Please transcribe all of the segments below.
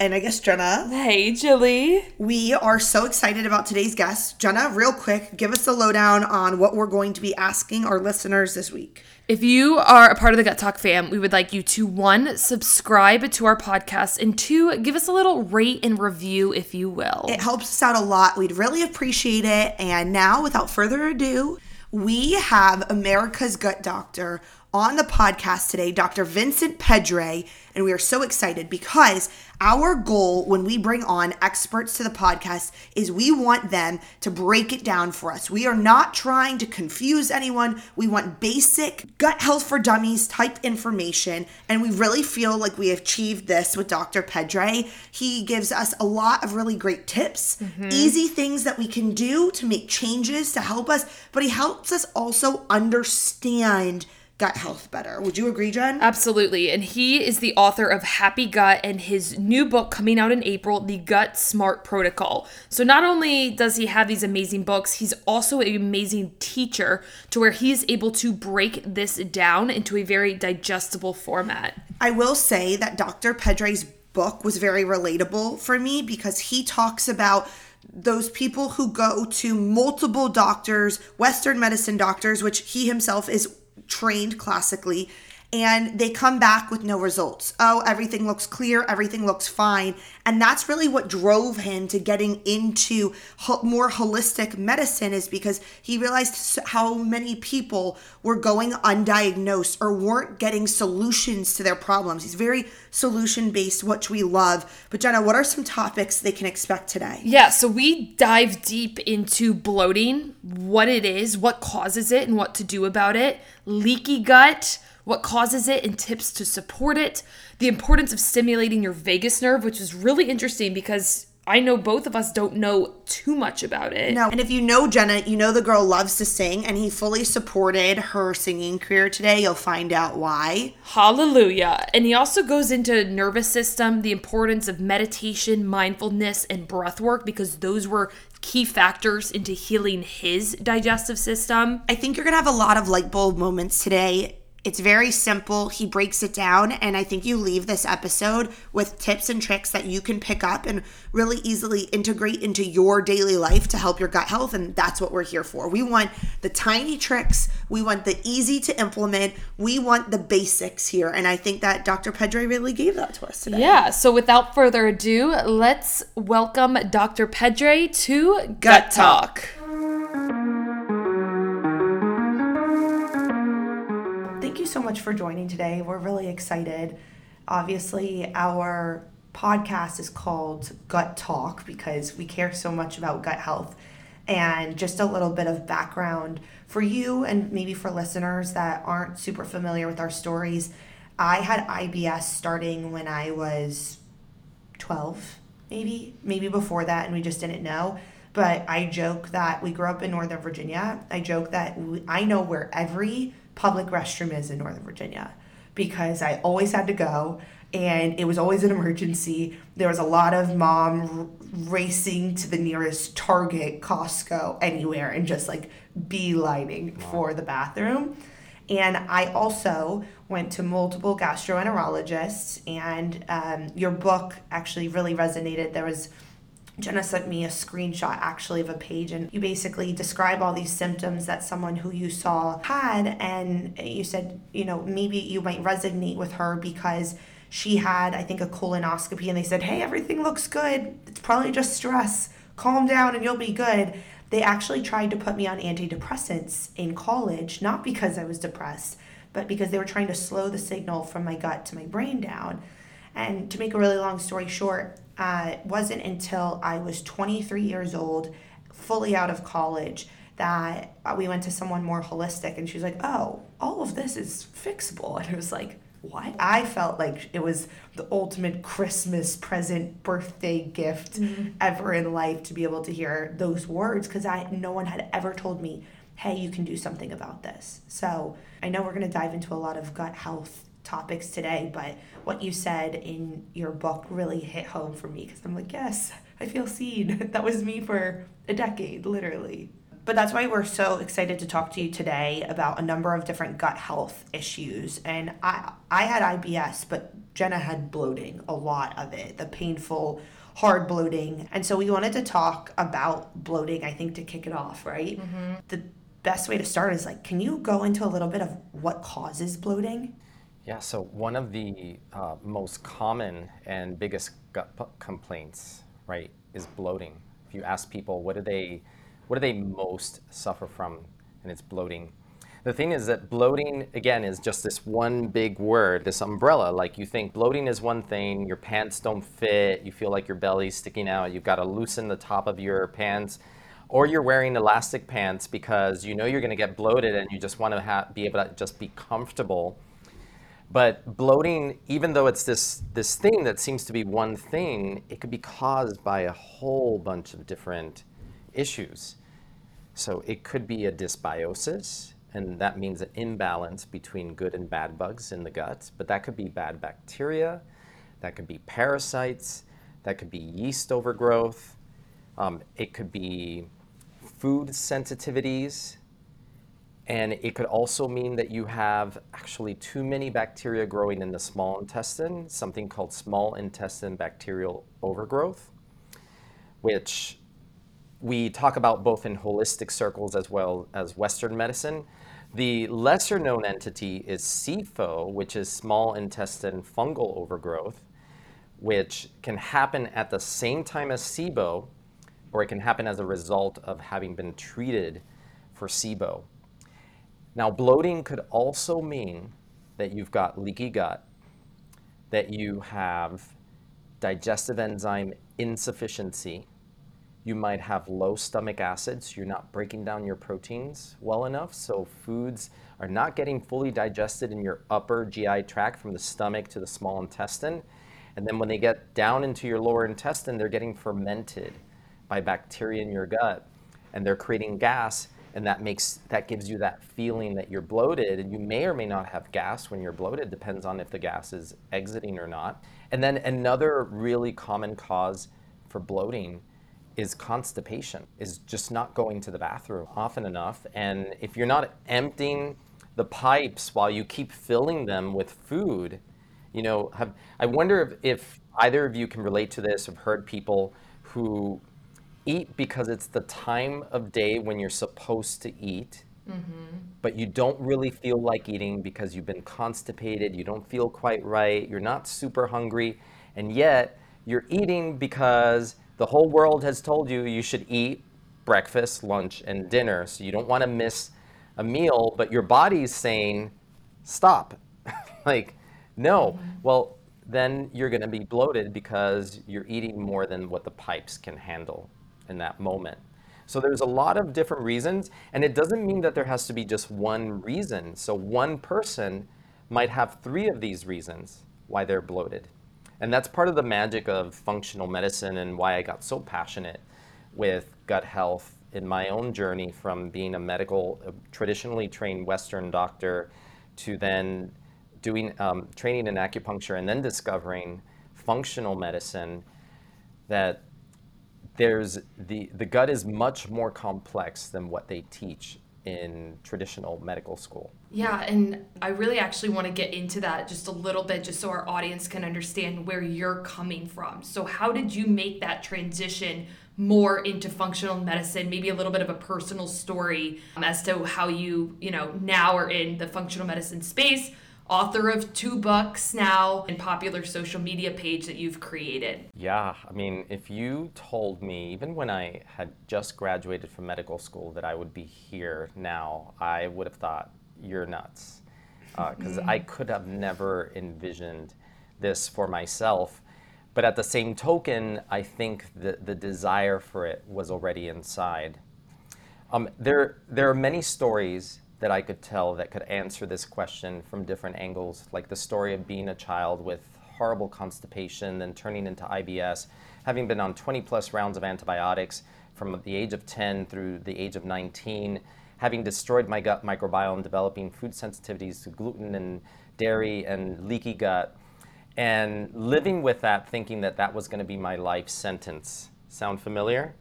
and I guess Jenna. Hey, Jilly. We are so excited about today's guest. Jenna, real quick, give us the lowdown on what we're going to be asking our listeners this week. If you are a part of the Gut Talk fam, we would like you to one, subscribe to our podcast, and two, give us a little rate and review, if you will. It helps us out a lot. We'd really appreciate it. And now, without further ado, we have America's Gut Doctor on the podcast today, Dr. Vincent Pedre. And we are so excited because our goal when we bring on experts to the podcast is we want them to break it down for us. We are not trying to confuse anyone. We want basic gut health for dummies type information. And we really feel like we achieved this with Dr. Pedre. He gives us a lot of really great tips, mm-hmm. easy things that we can do to make changes to help us, but he helps us also understand gut health better. Would you agree, Jen? Absolutely. And he is the author of Happy Gut and his new book coming out in April, The GutSMART Protocol. So not only does he have these amazing books, he's also an amazing teacher to where he is able to break this down into a very digestible format. I will say that Dr. Pedre's book was very relatable for me because he talks about those people who go to multiple doctors, Western medicine doctors, which he himself is trained classically, and they come back with no results. Oh, everything looks clear, everything looks fine. And that's really what drove him to getting into more holistic medicine, is because he realized how many people were going undiagnosed or weren't getting solutions to their problems. He's very solution based, which we love. But, Jenna, what are some topics they can expect today? Yeah, so we dive deep into bloating, what it is, what causes it, and what to do about it, leaky gut, what causes it, and tips to support it, the importance of stimulating your vagus nerve, which is really interesting because I know both of us don't know too much about it. No. And if you know Jenna, you know the girl loves to sing, and he fully supported her singing career today. You'll find out why. Hallelujah. And he also goes into nervous system, the importance of meditation, mindfulness, and breath work because those were key factors into healing his digestive system. I think you're going to have a lot of light bulb moments today. It's very simple. He breaks it down, and I think you leave this episode with tips and tricks that you can pick up and really easily integrate into your daily life to help your gut health. And that's what we're here for. We want the tiny tricks, we want the easy to implement, we want the basics here. And I think that Dr. Pedre really gave that to us today. Yeah, so without further ado, let's welcome Dr. Pedre to Gut, Gut Talk. So much for joining today. We're really excited. Obviously, our podcast is called Gut Talk because we care so much about gut health. And just a little bit of background for you and maybe for listeners that aren't super familiar with our stories. I had IBS starting when I was 12, maybe, maybe before that, and we just didn't know. But I joke that we grew up in Northern Virginia. I joke that I know where every public restroom is in Northern Virginia because I always had to go and it was always an emergency. There was a lot of mom r- racing to the nearest Target, Costco, anywhere, and just like beelining for the bathroom. And I also went to multiple gastroenterologists, and um, your book actually really resonated. There was Jenna sent me a screenshot actually of a page, and you basically describe all these symptoms that someone who you saw had, and you said, you know, maybe you might resonate with her because she had, I think, a colonoscopy, and they said, hey, everything looks good. It's probably just stress. Calm down, and you'll be good. They actually tried to put me on antidepressants in college, not because I was depressed, but because they were trying to slow the signal from my gut to my brain down. And to make a really long story short, uh, it wasn't until I was 23 years old, fully out of college, that we went to someone more holistic. And she was like, Oh, all of this is fixable. And it was like, what? I felt like it was the ultimate Christmas present, birthday gift mm-hmm. ever in life to be able to hear those words because I no one had ever told me, "Hey, you can do something about this." So, I know we're going to dive into a lot of gut health topics today, but what you said in your book really hit home for me because I'm like, yes, I feel seen. that was me for a decade, literally. But that's why we're so excited to talk to you today about a number of different gut health issues. And I I had IBS, but Jenna had bloating, a lot of it, the painful hard bloating. And so we wanted to talk about bloating, I think, to kick it off, right? Mm-hmm. The best way to start is like, can you go into a little bit of what causes bloating? Yeah, so one of the uh, most common and biggest gut p- complaints, right, is bloating. If you ask people, what do they, what do they most suffer from, and it's bloating. The thing is that bloating, again, is just this one big word, this umbrella. Like you think bloating is one thing, your pants don't fit, you feel like your belly's sticking out, you've got to loosen the top of your pants, or you're wearing elastic pants because you know you're going to get bloated and you just want to ha- be able to just be comfortable but bloating, even though it's this, this thing that seems to be one thing, it could be caused by a whole bunch of different issues. So it could be a dysbiosis, and that means an imbalance between good and bad bugs in the gut. But that could be bad bacteria, that could be parasites, that could be yeast overgrowth, um, it could be food sensitivities and it could also mean that you have actually too many bacteria growing in the small intestine, something called small intestine bacterial overgrowth, which we talk about both in holistic circles as well as Western medicine. The lesser known entity is SIFO, which is small intestine fungal overgrowth, which can happen at the same time as SIBO, or it can happen as a result of having been treated for SIBO. Now, bloating could also mean that you've got leaky gut, that you have digestive enzyme insufficiency. You might have low stomach acids. You're not breaking down your proteins well enough. So, foods are not getting fully digested in your upper GI tract from the stomach to the small intestine. And then, when they get down into your lower intestine, they're getting fermented by bacteria in your gut and they're creating gas and that makes that gives you that feeling that you're bloated and you may or may not have gas when you're bloated depends on if the gas is exiting or not. And then another really common cause for bloating is constipation is just not going to the bathroom often enough. And if you're not emptying the pipes while you keep filling them with food you know have i wonder if, if either of you can relate to this have heard people who eat because it's the time of day when you're supposed to eat, mm-hmm. but you don't really feel like eating because you've been constipated, you don't feel quite right, you're not super hungry, and yet you're eating because the whole world has told you you should eat breakfast, lunch, and dinner. So you don't want to miss a meal, but your body's saying, stop. like, no. Mm-hmm. Well, then you're going to be bloated because you're eating more than what the pipes can handle in that moment. So there's a lot of different reasons, and it doesn't mean that there has to be just one reason. So one person might have three of these reasons why they're bloated. And that's part of the magic of functional medicine and why I got so passionate with gut health in my own journey from being a medical, traditionally trained Western doctor to then doing um, training in acupuncture and then discovering functional medicine that there's the the gut is much more complex than what they teach in traditional medical school. Yeah, and I really actually want to get into that just a little bit just so our audience can understand where you're coming from. So how did you make that transition more into functional medicine, maybe a little bit of a personal story um, as to how you, you know, now are in the functional medicine space? Author of two books now and popular social media page that you've created. Yeah, I mean, if you told me, even when I had just graduated from medical school, that I would be here now, I would have thought, you're nuts. Because uh, I could have never envisioned this for myself. But at the same token, I think that the desire for it was already inside. Um, there, there are many stories that I could tell that could answer this question from different angles, like the story of being a child with horrible constipation, then turning into IBS, having been on 20 plus rounds of antibiotics from the age of 10 through the age of 19, having destroyed my gut microbiome, developing food sensitivities to gluten and dairy and leaky gut, and living with that, thinking that that was going to be my life sentence. Sound familiar?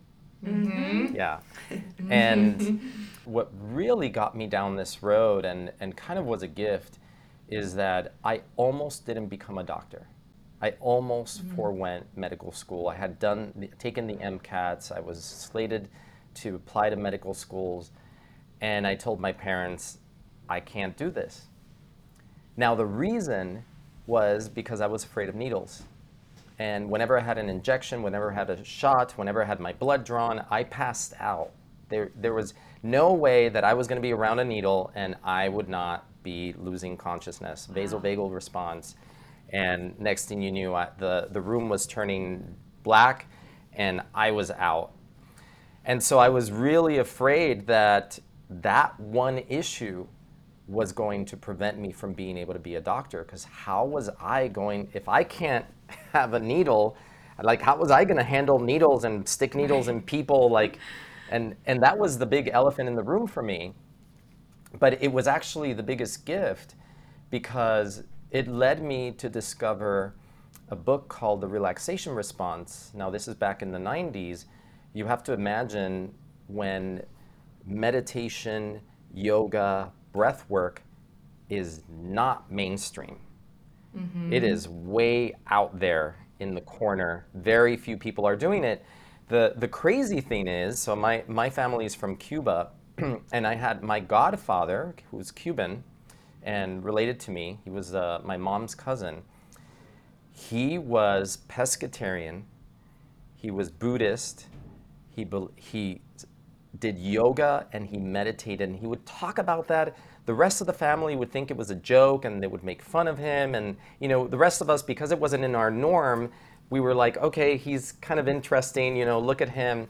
Mm-hmm. Yeah. And what really got me down this road and, and kind of was a gift is that I almost didn't become a doctor. I almost mm-hmm. forewent medical school. I had done the, taken the MCATs. I was slated to apply to medical schools, and I told my parents, I can't do this. Now the reason was because I was afraid of needles. And whenever I had an injection, whenever I had a shot, whenever I had my blood drawn, I passed out. There, there was no way that I was going to be around a needle and I would not be losing consciousness, vasovagal response. And next thing you knew, I, the, the room was turning black and I was out. And so I was really afraid that that one issue was going to prevent me from being able to be a doctor because how was I going if I can't have a needle like how was I going to handle needles and stick needles in people like and and that was the big elephant in the room for me but it was actually the biggest gift because it led me to discover a book called The Relaxation Response. Now, this is back in the 90s. You have to imagine when meditation, yoga, breath work is not mainstream. Mm-hmm. It is way out there in the corner. Very few people are doing it. The, the crazy thing is so, my, my family is from Cuba, and I had my godfather, who's Cuban and related to me, he was uh, my mom's cousin. He was pescatarian, he was Buddhist, he, he did yoga and he meditated and he would talk about that the rest of the family would think it was a joke and they would make fun of him. And you know the rest of us because it wasn't in our norm we were like okay he's kind of interesting you know look at him.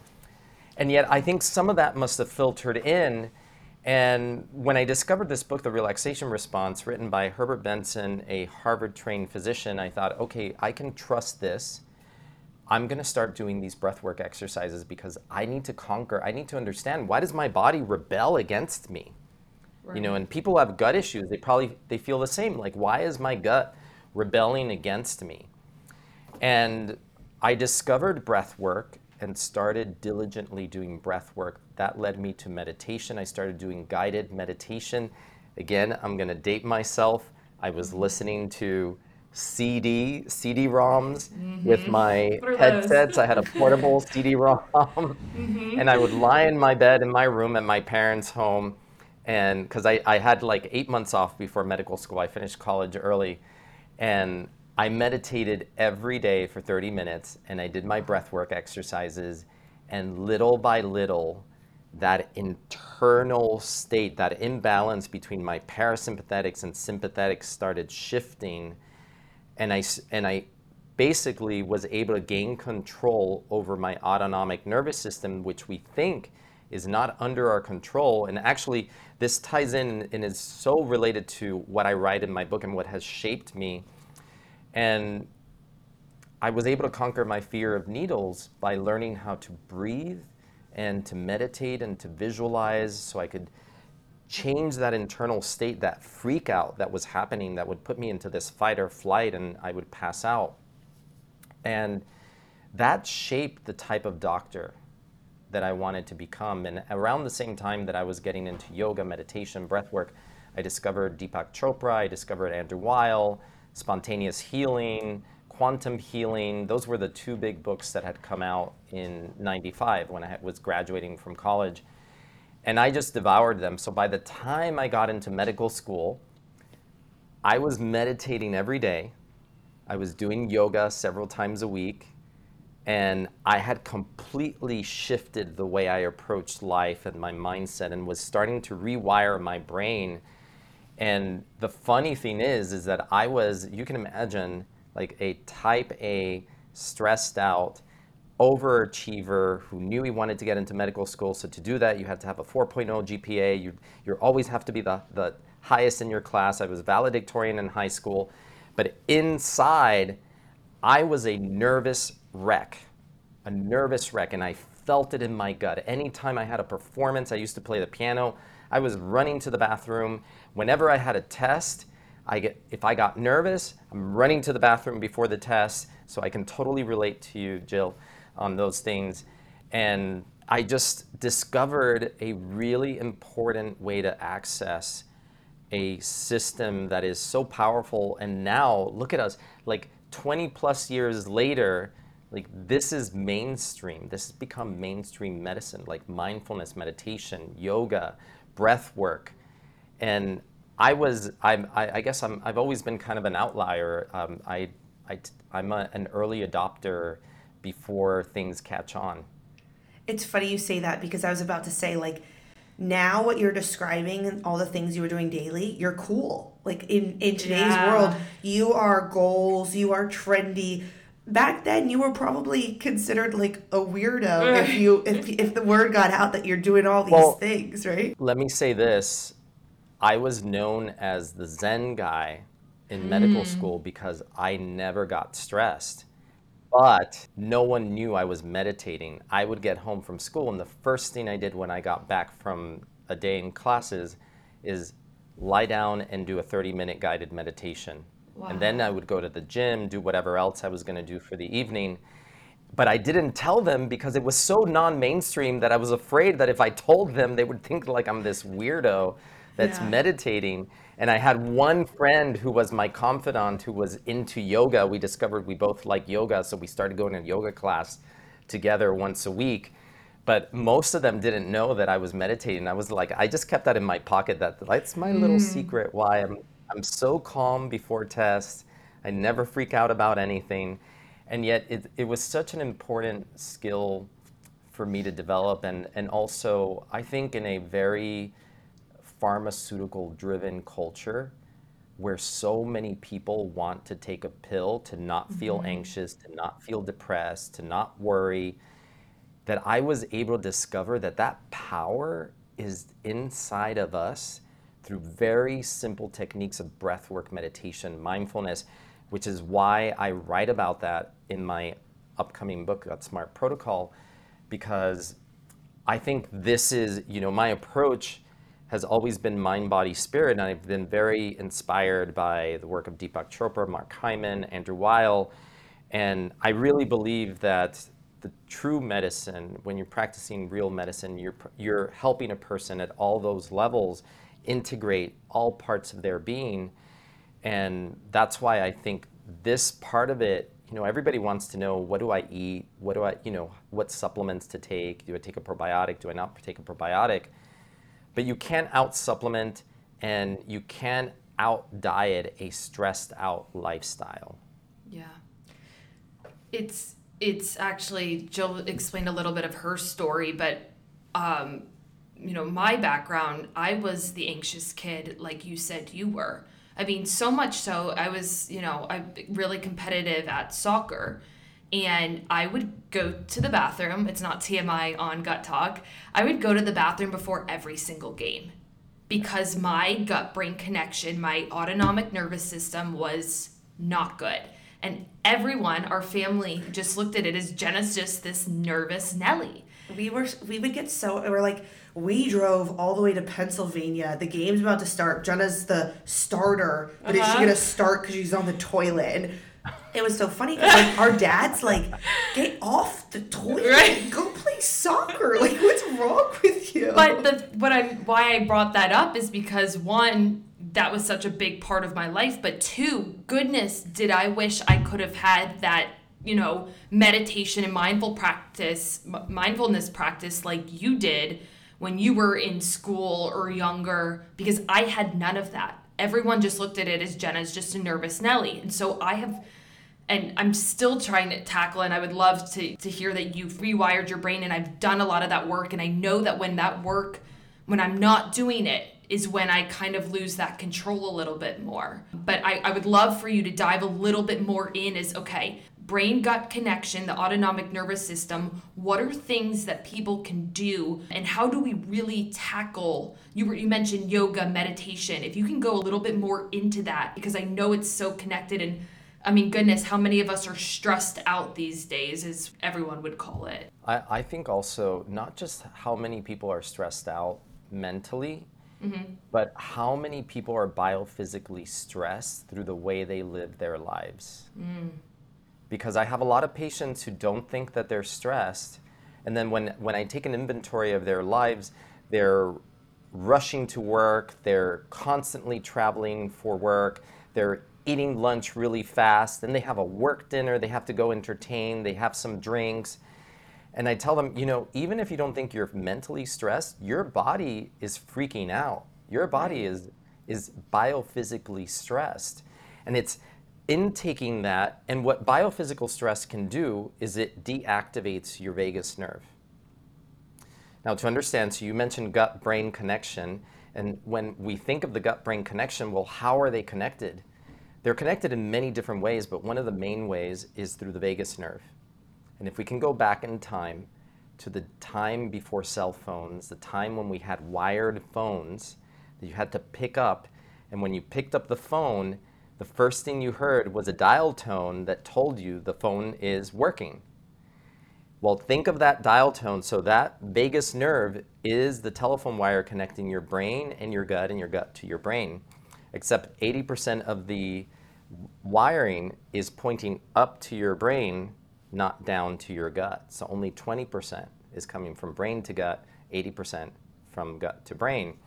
And yet i think some of that must have filtered in. And when i discovered this book the relaxation response written by herbert benson a harvard trained physician i thought okay i can trust this. I'm going to start doing these breathwork exercises because I need to conquer, I need to understand why does my body rebel against me? Right. You know, and people have gut issues, they probably they feel the same like why is my gut rebelling against me? And I discovered breath work and started diligently doing breath work. That led me to meditation. I started doing guided meditation. Again, I'm going to date myself. I was listening to CD CD-ROMs mm-hmm. with my headsets. I had a portable CD-ROM, mm-hmm. and I would lie in my bed in my room at my parents' home, and because I, I had like eight months off before medical school, I finished college early, and I meditated every day for 30 minutes, and I did my breath work exercises, and little by little, that internal state, that imbalance between my parasympathetics and sympathetics started shifting and I and I basically was able to gain control over my autonomic nervous system, which we think is not under our control. And actually, this ties in and is so related to what I write in my book and what has shaped me. And I was able to conquer my fear of needles by learning how to breathe and to meditate and to visualize so I could change that internal state, that freak out that was happening that would put me into this fight or flight and I would pass out. And that shaped the type of doctor that I wanted to become. And around the same time that I was getting into yoga, meditation, breath work, I discovered Deepak Chopra, I discovered Andrew Weil, spontaneous healing, quantum healing. Those were the two big books that had come out in 95 when I was graduating from college and I just devoured them. So by the time I got into medical school, I was meditating every day. I was doing yoga several times a week. And I had completely shifted the way I approached life and my mindset and was starting to rewire my brain. And the funny thing is, is that I was, you can imagine, like a type A, stressed out, overachiever who knew he wanted to get into medical school. So to do that, you had to have a 4.0 GPA. You you always have to be the, the highest in your class. I was valedictorian in high school. But inside, I was a nervous wreck, a nervous wreck. And I felt it in my gut. Anytime I had a performance, I used to play the piano. I was running to the bathroom. Whenever I had a test, I get if I got nervous, I'm running to the bathroom before the test. So I can totally relate to you, Jill, on those things. And I just discovered a really important way to access a system that is so powerful. And now look at us, like 20 plus years later, like this is mainstream. This has become mainstream medicine, like mindfulness, meditation, yoga, breath work. And I was, I'm, I, I guess I'm, I've always been kind of an outlier. Um, I, I, I'm a, an early adopter before things catch on. It's funny you say that because I was about to say, like, now what you're describing and all the things you were doing daily, you're cool. Like in, in today's Yeah. world, you are goals, you are trendy. Back then you were probably considered like a weirdo if you if if the word got out that you're doing all these Well- things, right? Let me say this I was known as the Zen guy in medical hmm. school because I never got stressed. But no one knew I was meditating. I would get home from school, and the first thing I did when I got back from a day in classes is lie down and do a 30 minute guided meditation. And then I would go to the gym, do whatever else I was going to do for the evening. But I didn't tell them because it was so non mainstream that I was afraid that if I told them, they would think like I'm this weirdo that's Yeah. meditating. And I had one friend who was my confidant who was into yoga. We discovered we both like yoga, so we started going to yoga class together once a week. But most of them didn't know that I was meditating. I was like, I just kept that in my pocket. That that's my little hmm. secret why I'm I'm so calm before tests. I never freak out about anything. And yet it, it was such an important skill for me to develop and, and also I think in a very pharmaceutical driven culture where so many people want to take a pill to not feel mm-hmm. anxious, to not feel depressed, to not worry, that I was able to discover that that power is inside of us through very simple techniques of breath work, meditation, mindfulness, which is why I write about that in my upcoming book, Smart Protocol, because I think this is, you know, my approach has always been mind, body, spirit, and I've been very inspired by the work of Deepak Chopra, Mark Hyman, Andrew Weil, and I really believe that the true medicine, when you're practicing real medicine, you're you're helping a person at all those levels integrate all parts of their being, and that's why I think this part of it you know everybody wants to know what do i eat? What do i you know what supplements to take? Do i take a probiotic? Do i not take a probiotic? But you can't out supplement and you can't out diet a stressed out lifestyle. Yeah. It's it's actually Jill explained a little bit of her story, but um, you know, my background, I was the anxious kid like you said you were. I mean, so much so I was, you know, I really competitive at soccer. And I would go to the bathroom. It's not TMI on gut talk. I would go to the bathroom before every single game because my gut brain connection, my autonomic nervous system was not good. And everyone, our family, just looked at it as Jenna's just this nervous Nelly. We were we would get so we're like we drove all the way to Pennsylvania. The game's about to start. Jenna's the starter, but is she Uh-huh. gonna start because she's on the toilet? And it was so funny because like our dad's like, get off the toilet, Right. go play soccer. Like, what's wrong with you? But the what I why I brought that up is because one, that was such a big part of my life, but two, goodness, did I wish I could have had that, you know, meditation and mindful practice, m- mindfulness practice like you did when you were in school or younger because I had none of that. Everyone just looked at it as Jenna's just a nervous Nelly. And so I have and I'm still trying to tackle and I would love to to hear that you've rewired your brain and I've done a lot of that work and I know that when that work when I'm not doing it is when I kind of lose that control a little bit more. But I, I would love for you to dive a little bit more in as okay, brain gut connection, the autonomic nervous system. What are things that people can do, and how do we really tackle? You, were, you mentioned yoga, meditation. If you can go a little bit more into that, because I know it's so connected and I mean, goodness, how many of us are stressed out these days, as everyone would call it? I, I think also not just how many people are stressed out mentally, mm-hmm. but how many people are biophysically stressed through the way they live their lives. Mm. Because I have a lot of patients who don't think that they're stressed. And then when, when I take an inventory of their lives, they're rushing to work, they're constantly traveling for work, they're eating lunch really fast, then they have a work dinner, they have to go entertain, they have some drinks. And I tell them, you know, even if you don't think you're mentally stressed, your body is freaking out. Your body is is biophysically stressed. And it's intaking that and what biophysical stress can do is it deactivates your vagus nerve. Now to understand, so you mentioned gut brain connection and when we think of the gut brain connection, well how are they connected? They're connected in many different ways, but one of the main ways is through the vagus nerve. And if we can go back in time to the time before cell phones, the time when we had wired phones that you had to pick up, and when you picked up the phone, the first thing you heard was a dial tone that told you the phone is working. Well, think of that dial tone. So, that vagus nerve is the telephone wire connecting your brain and your gut and your gut to your brain. Except 80% of the wiring is pointing up to your brain, not down to your gut. So only 20% is coming from brain to gut, 80% from gut to brain.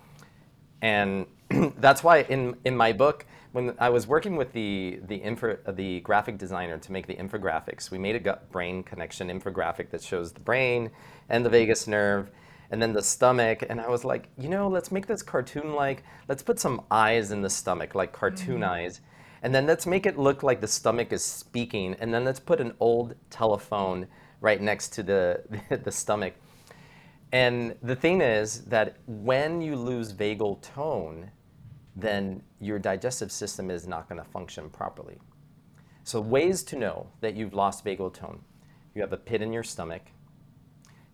And that's why in, in my book, when I was working with the, the, infra, the graphic designer to make the infographics, we made a gut brain connection infographic that shows the brain and the vagus nerve and then the stomach. And I was like, you know, let's make this cartoon like, let's put some eyes in the stomach, like cartoon mm-hmm. eyes. And then let's make it look like the stomach is speaking. And then let's put an old telephone right next to the, the stomach. And the thing is that when you lose vagal tone, then your digestive system is not going to function properly. So, ways to know that you've lost vagal tone you have a pit in your stomach,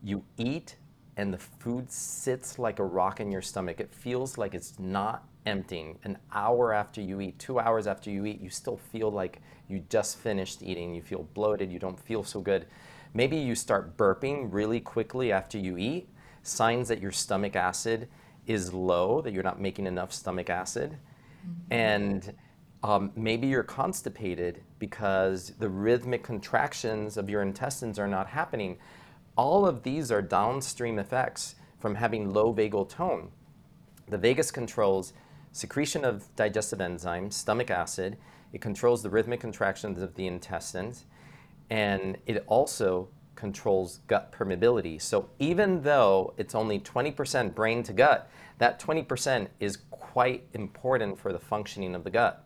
you eat, and the food sits like a rock in your stomach. It feels like it's not emptying. An hour after you eat, two hours after you eat, you still feel like you just finished eating. You feel bloated, you don't feel so good. Maybe you start burping really quickly after you eat, signs that your stomach acid is low, that you're not making enough stomach acid. And um, maybe you're constipated because the rhythmic contractions of your intestines are not happening. All of these are downstream effects from having low vagal tone. The vagus controls secretion of digestive enzymes, stomach acid. It controls the rhythmic contractions of the intestines, and it also controls gut permeability. So even though it's only 20% brain to gut, that 20% is quite important for the functioning of the gut.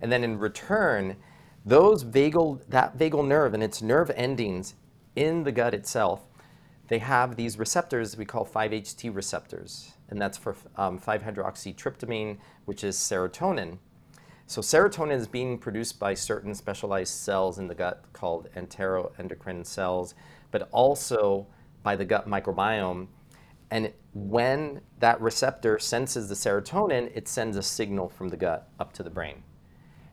And then in return, those vagal that vagal nerve and its nerve endings in the gut itself, they have these receptors we call 5-HT receptors and that's for um, 5-hydroxytryptamine, which is serotonin. So serotonin is being produced by certain specialized cells in the gut called enteroendocrine cells, but also by the gut microbiome. And when that receptor senses the serotonin, it sends a signal from the gut up to the brain.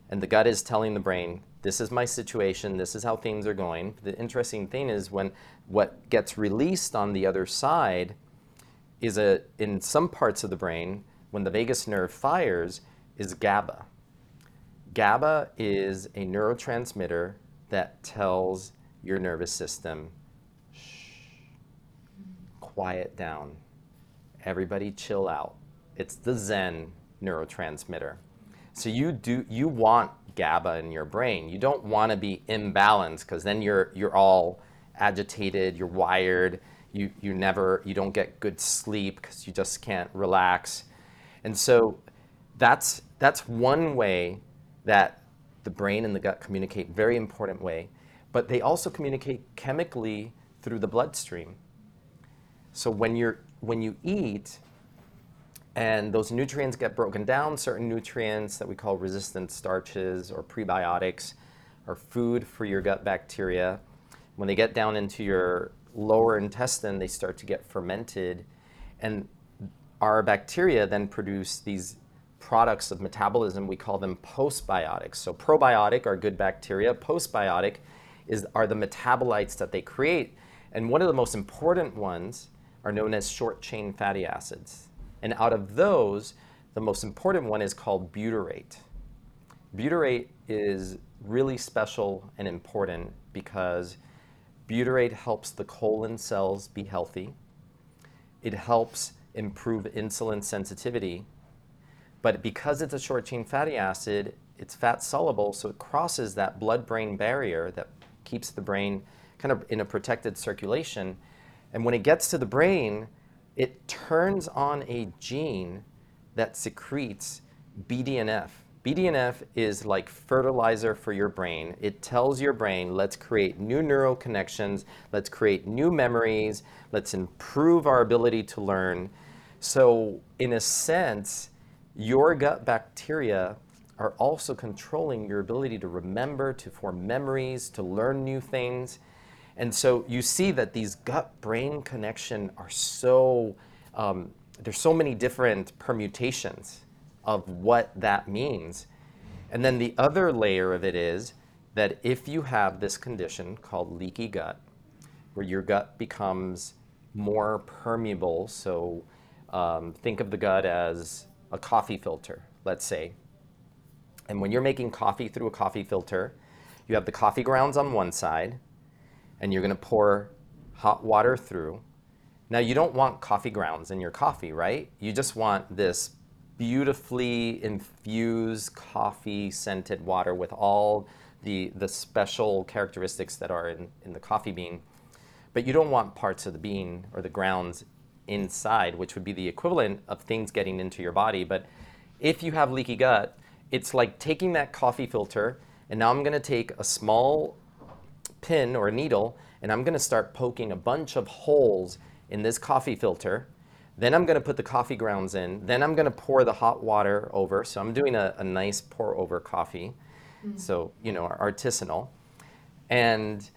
And the gut is telling the brain, this is my situation, this is how things are going. The interesting thing is when what gets released on the other side is a in some parts of the brain when the vagus nerve fires is GABA. GABA is a neurotransmitter that tells your nervous system, shh, quiet down. Everybody chill out. It's the Zen neurotransmitter. So you do you want GABA in your brain. You don't want to be imbalanced because then you're you're all agitated, you're wired, you, you never you don't get good sleep because you just can't relax and so that's that's one way that the brain and the gut communicate very important way but they also communicate chemically through the bloodstream so when you're when you eat and those nutrients get broken down certain nutrients that we call resistant starches or prebiotics are food for your gut bacteria. When they get down into your lower intestine, they start to get fermented. And our bacteria then produce these products of metabolism. We call them postbiotics. So, probiotic are good bacteria, postbiotic is, are the metabolites that they create. And one of the most important ones are known as short chain fatty acids. And out of those, the most important one is called butyrate. Butyrate is really special and important because butyrate helps the colon cells be healthy. It helps improve insulin sensitivity. But because it's a short chain fatty acid, it's fat soluble, so it crosses that blood brain barrier that keeps the brain kind of in a protected circulation. And when it gets to the brain, it turns on a gene that secretes BDNF. BDNF is like fertilizer for your brain. It tells your brain, let's create new neural connections, let's create new memories, let's improve our ability to learn. So, in a sense, your gut bacteria are also controlling your ability to remember, to form memories, to learn new things. And so you see that these gut brain connection are so, um, there's so many different permutations of what that means. And then the other layer of it is that if you have this condition called leaky gut, where your gut becomes more permeable, so um, think of the gut as a coffee filter, let's say. And when you're making coffee through a coffee filter, you have the coffee grounds on one side, and you're going to pour hot water through. Now, you don't want coffee grounds in your coffee, right? You just want this beautifully infused coffee scented water with all the, the special characteristics that are in, in the coffee bean. But you don't want parts of the bean or the grounds inside, which would be the equivalent of things getting into your body. But if you have leaky gut, it's like taking that coffee filter, and now I'm going to take a small pin or a needle, and I'm going to start poking a bunch of holes in this coffee filter. Then I'm going to put the coffee grounds in. Then I'm going to pour the hot water over. So I'm doing a, a nice pour over coffee. Mm-hmm. So, you know, artisanal. And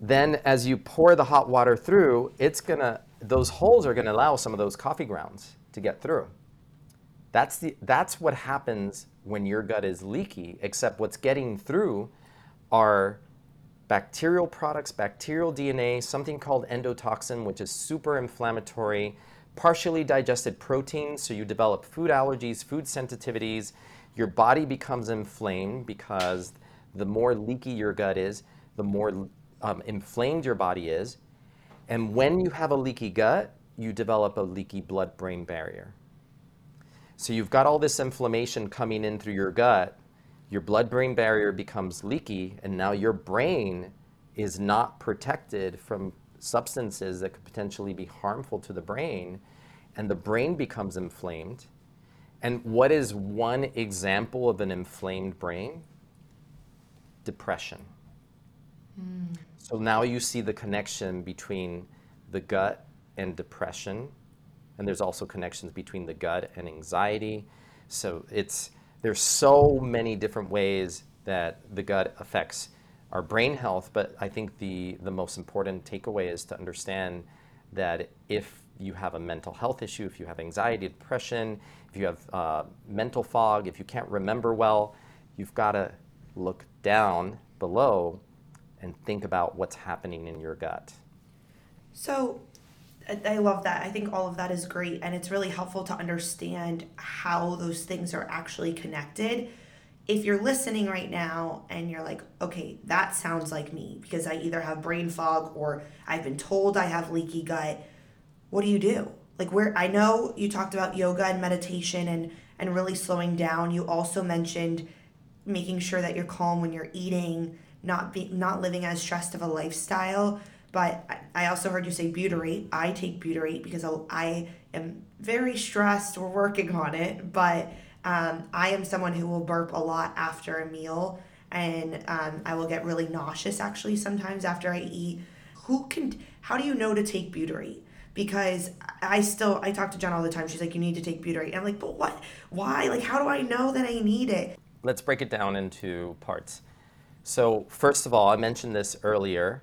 then as you pour the hot water through, it's going to, those holes are going to allow some of those coffee grounds to get through. That's, the, that's what happens when your gut is leaky, except what's getting through are bacterial products, bacterial DNA, something called endotoxin, which is super inflammatory, partially digested proteins, so you develop food allergies, food sensitivities. Your body becomes inflamed because the more leaky your gut is, the more um, inflamed your body is. And when you have a leaky gut, you develop a leaky blood brain barrier. So you've got all this inflammation coming in through your gut, your blood brain barrier becomes leaky, and now your brain is not protected from substances that could potentially be harmful to the brain, and the brain becomes inflamed. And what is one example of an inflamed brain? Depression. Mm. So now you see the connection between the gut and depression and there's also connections between the gut and anxiety. So it's there's so many different ways that the gut affects our brain health, but I think the the most important takeaway is to understand that if you have a mental health issue, if you have anxiety, depression, if you have uh, mental fog, if you can't remember well, you've got to look down below and think about what's happening in your gut. So, I love that. I think all of that is great. And it's really helpful to understand how those things are actually connected. If you're listening right now and you're like, okay, that sounds like me because I either have brain fog or I've been told I have leaky gut, what do you do? Like, where I know you talked about yoga and meditation and, and really slowing down. You also mentioned making sure that you're calm when you're eating, not be, not living as stressed of a lifestyle. But I also heard you say butyrate. I take butyrate because I am very stressed. We're working on it, but um, I am someone who will burp a lot after a meal, and um, I will get really nauseous actually sometimes after I eat. Who can? How do you know to take butyrate? Because I still I talk to Jen all the time. She's like, you need to take butyrate. And I'm like, but what? Why? Like, how do I know that I need it? Let's break it down into parts. So, first of all, I mentioned this earlier.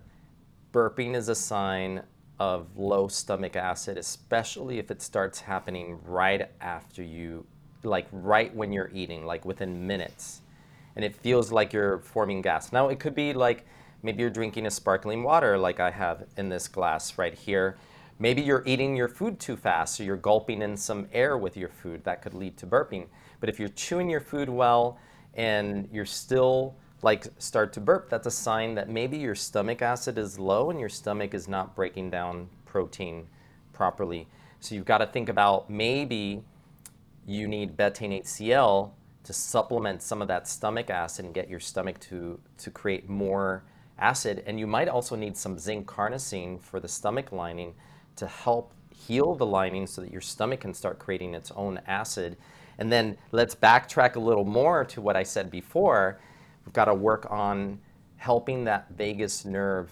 Burping is a sign of low stomach acid, especially if it starts happening right after you, like right when you're eating, like within minutes. And it feels like you're forming gas. Now, it could be like maybe you're drinking a sparkling water, like I have in this glass right here. Maybe you're eating your food too fast, so you're gulping in some air with your food. That could lead to burping. But if you're chewing your food well and you're still like start to burp, that's a sign that maybe your stomach acid is low and your stomach is not breaking down protein properly. So you've got to think about maybe you need betaine HCl to supplement some of that stomach acid and get your stomach to, to create more acid. And you might also need some zinc carnosine for the stomach lining to help heal the lining so that your stomach can start creating its own acid. And then let's backtrack a little more to what I said before We've got to work on helping that vagus nerve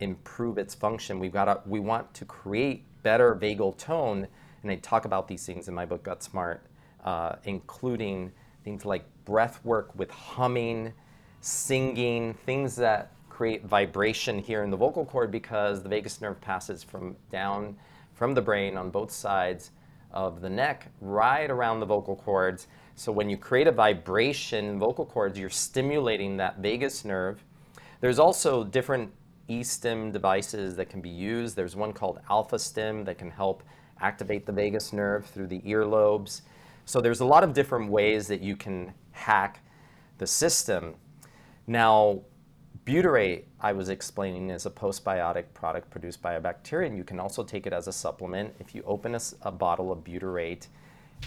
improve its function. We've got to, we want to create better vagal tone, and I talk about these things in my book GutSMART, uh, including things like breath work with humming, singing, things that create vibration here in the vocal cord because the vagus nerve passes from down from the brain on both sides of the neck right around the vocal cords so when you create a vibration in vocal cords, you're stimulating that vagus nerve. There's also different e-stim devices that can be used. There's one called Alpha Stim that can help activate the vagus nerve through the earlobes. So there's a lot of different ways that you can hack the system. Now, butyrate, I was explaining, is a postbiotic product produced by a bacteria, and you can also take it as a supplement. If you open a, a bottle of butyrate,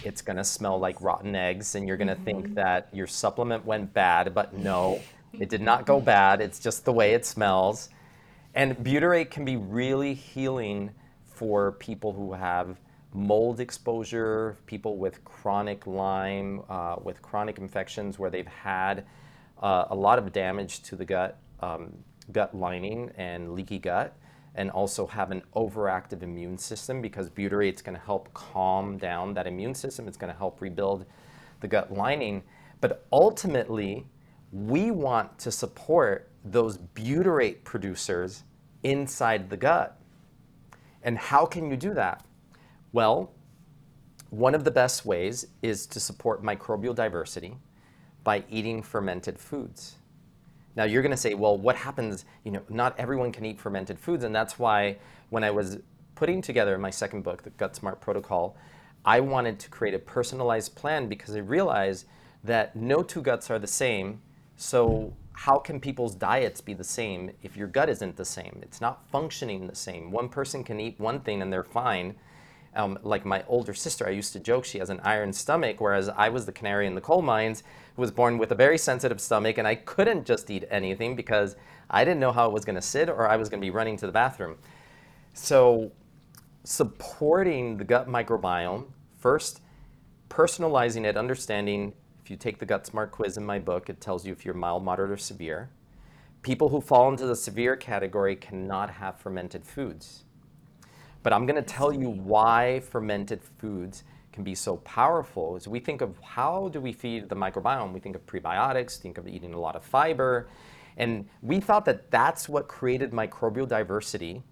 it's going to smell like rotten eggs and you're going to mm-hmm. think that your supplement went bad, but no, it did not go bad. It's just the way it smells. And butyrate can be really healing for people who have mold exposure, people with chronic Lyme, uh, with chronic infections where they've had uh, a lot of damage to the gut, um, gut lining and leaky gut and also have an overactive immune system because butyrate is going to help calm down that immune system. It's going to help rebuild the gut lining. But ultimately, we want to support those butyrate producers inside the gut. And how can you do that? Well, one of the best ways is to support microbial diversity by eating fermented foods. Now you're going to say, well, what happens? You know, not everyone can eat fermented foods, and that's why when I was putting together my second book, the GutSMART Protocol, I wanted to create a personalized plan because I realized that no two guts are the same. So how can people's diets be the same if your gut isn't the same? It's not functioning the same. One person can eat one thing and they're fine, um, like my older sister, I used to joke she has an iron stomach, whereas I was the canary in the coal mines who was born with a very sensitive stomach, and I couldn't just eat anything because I didn't know how it was going to sit or I was going to be running to the bathroom. So, supporting the gut microbiome, first, personalizing it, understanding if you take the GutSMART quiz in my book, it tells you if you're mild, moderate, or severe. People who fall into the severe category cannot have fermented foods. But I'm going to tell you why fermented foods can be so powerful is we think of how do we feed the microbiome? We think of prebiotics, think of eating a lot of fiber. And we thought that that's what created microbial diversity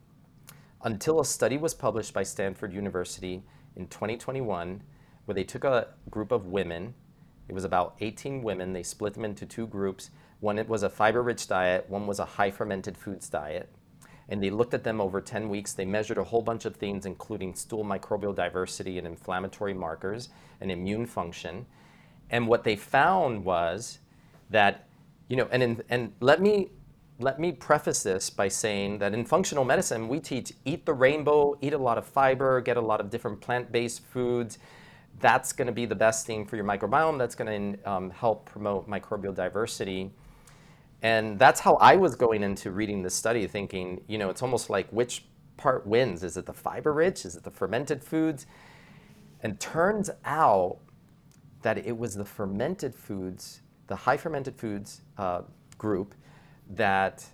until a study was published by Stanford University in 2021 where they took a group of women. It was about 18 women. They split them into two groups. One it was a fiber-rich diet, one was a high fermented foods diet and they looked at them over 10 weeks. They measured a whole bunch of things, including stool microbial diversity and inflammatory markers and immune function. And what they found was that, you know, and, in, and let me let me preface this by saying that in functional medicine, we teach eat the rainbow, eat a lot of fiber, get a lot of different plant based foods. That's going to be the best thing for your microbiome. That's going to um, help promote microbial diversity. And that's how I was going into reading this study, thinking, you know, it's almost like which part wins? Is it the fiber rich? Is it the fermented foods? And turns out that it was the fermented foods, the high fermented foods uh, group, that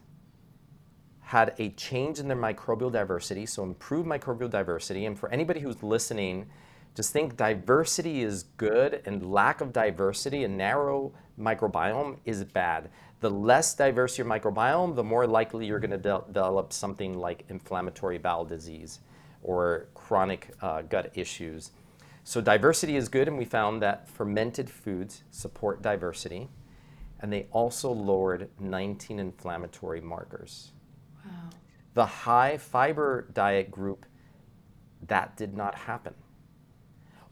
had a change in their microbial diversity, so improved microbial diversity. And for anybody who's listening, just think diversity is good and lack of diversity, a narrow microbiome, is bad. The less diverse your microbiome, the more likely you're going to de- develop something like inflammatory bowel disease or chronic uh, gut issues. So, diversity is good, and we found that fermented foods support diversity, and they also lowered 19 inflammatory markers. Wow. The high fiber diet group, that did not happen.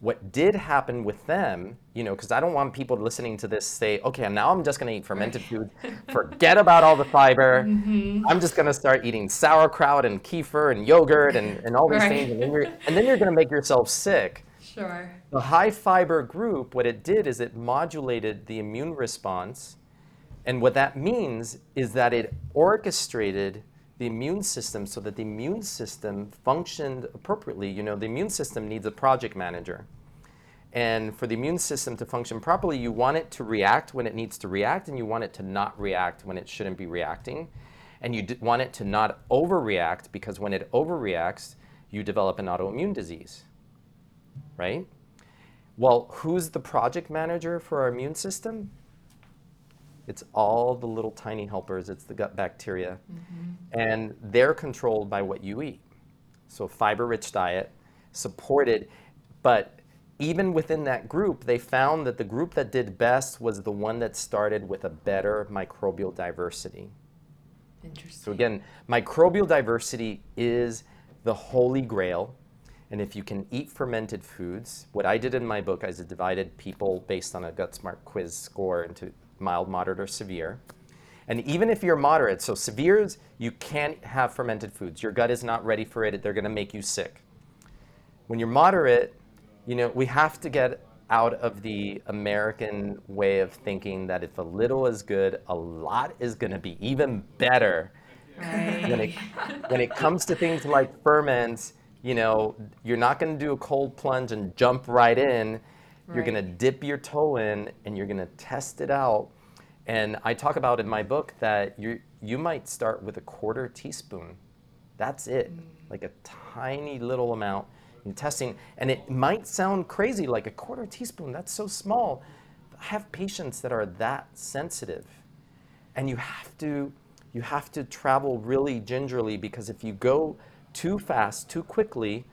What did happen with them, you know, because I don't want people listening to this say, okay, now I'm just going to eat fermented food, forget about all the fiber. Mm-hmm. I'm just going to start eating sauerkraut and kefir and yogurt and, and all these right. things. And then you're, and then you're going to make yourself sick. Sure. The high fiber group, what it did is it modulated the immune response. And what that means is that it orchestrated the immune system so that the immune system functioned appropriately. You know, the immune system needs a project manager. And for the immune system to function properly, you want it to react when it needs to react, and you want it to not react when it shouldn't be reacting. And you want it to not overreact because when it overreacts, you develop an autoimmune disease. Right? Well, who's the project manager for our immune system? It's all the little tiny helpers, it's the gut bacteria. Mm-hmm. And they're controlled by what you eat. So, fiber rich diet, supported. But even within that group, they found that the group that did best was the one that started with a better microbial diversity. Interesting. So, again, microbial diversity is the holy grail. And if you can eat fermented foods, what I did in my book is I divided people based on a GutSMART quiz score into mild, moderate, or severe. And even if you're moderate, so severe you can't have fermented foods. Your gut is not ready for it. They're going to make you sick. When you're moderate, you know, we have to get out of the American way of thinking that if a little is good, a lot is going to be even better. Right. When, it, when it comes to things like ferments, you know, you're not going to do a cold plunge and jump right in. You're going to dip your toe in and you're going to test it out. And I talk about in my book that you you might start with a quarter teaspoon. That's it, mm. like a tiny little amount. You're testing, and it might sound crazy, like a quarter teaspoon. That's so small. I have patients that are that sensitive, and you have to you have to travel really gingerly because if you go too fast, too quickly,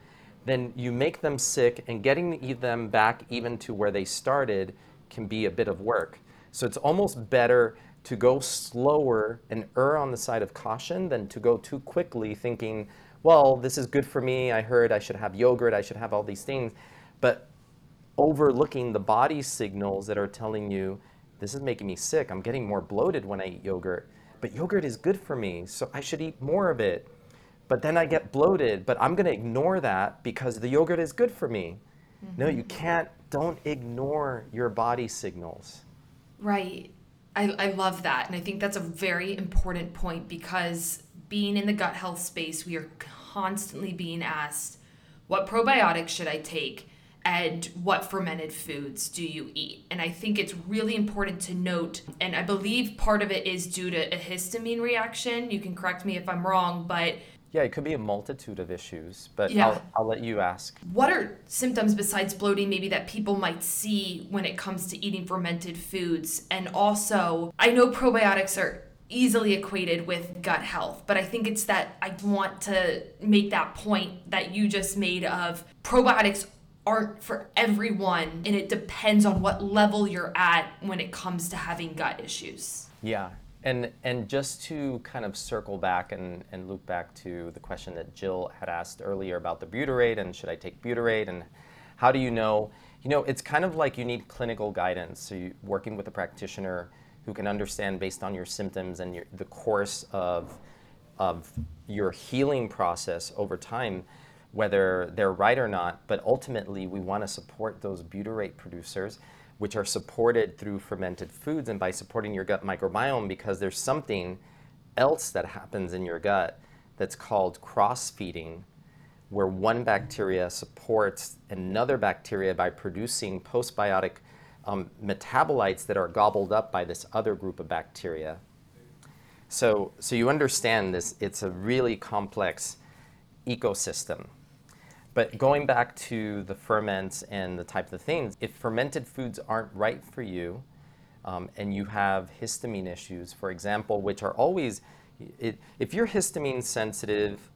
then you make them sick, and getting them back even to where they started can be a bit of work. So it's almost better to go slower and err on the side of caution than to go too quickly thinking, well, this is good for me. I heard I should have yogurt, I should have all these things. But overlooking the body signals that are telling you, this is making me sick. I'm getting more bloated when I eat yogurt. But yogurt is good for me, so I should eat more of it but then I get bloated, but I'm going to ignore that because the yogurt is good for me. Mm-hmm. No, you can't. Don't ignore your body signals. Right. I, I love that. And I think that's a very important point because being in the gut health space, we are constantly being asked, what probiotics should I take? and what fermented foods do you eat? And I think it's really important to note, and I believe part of it is due to a histamine reaction. You can correct me if I'm wrong, but yeah, it could be a multitude of issues, but yeah. I'll, I'll let you ask. What are symptoms besides bloating maybe that people might see when it comes to eating fermented foods? And also, I know probiotics are easily equated with gut health, but I think it's that I want to make that point that you just made of probiotics aren't for everyone and it depends on what level you're at when it comes to having gut issues. Yeah, and, and just to kind of circle back and, and loop back to the question that Jill had asked earlier about the butyrate and should I take butyrate and how do you know? You know, it's kind of like you need clinical guidance. So you working with a practitioner who can understand based on your symptoms and your, the course of, of your healing process over time, whether they're right or not. But ultimately, we want to support those butyrate producers which are supported through fermented foods and by supporting your gut microbiome because there's something else that happens in your gut that's called cross feeding, where one bacteria supports another bacteria by producing postbiotic um, metabolites that are gobbled up by this other group of bacteria. So, so you understand this, it's a really complex ecosystem. But going back to the ferments and the type of things, if fermented foods aren't right for you, um, and you have histamine issues, for example, which are always, it, if you're histamine sensitive,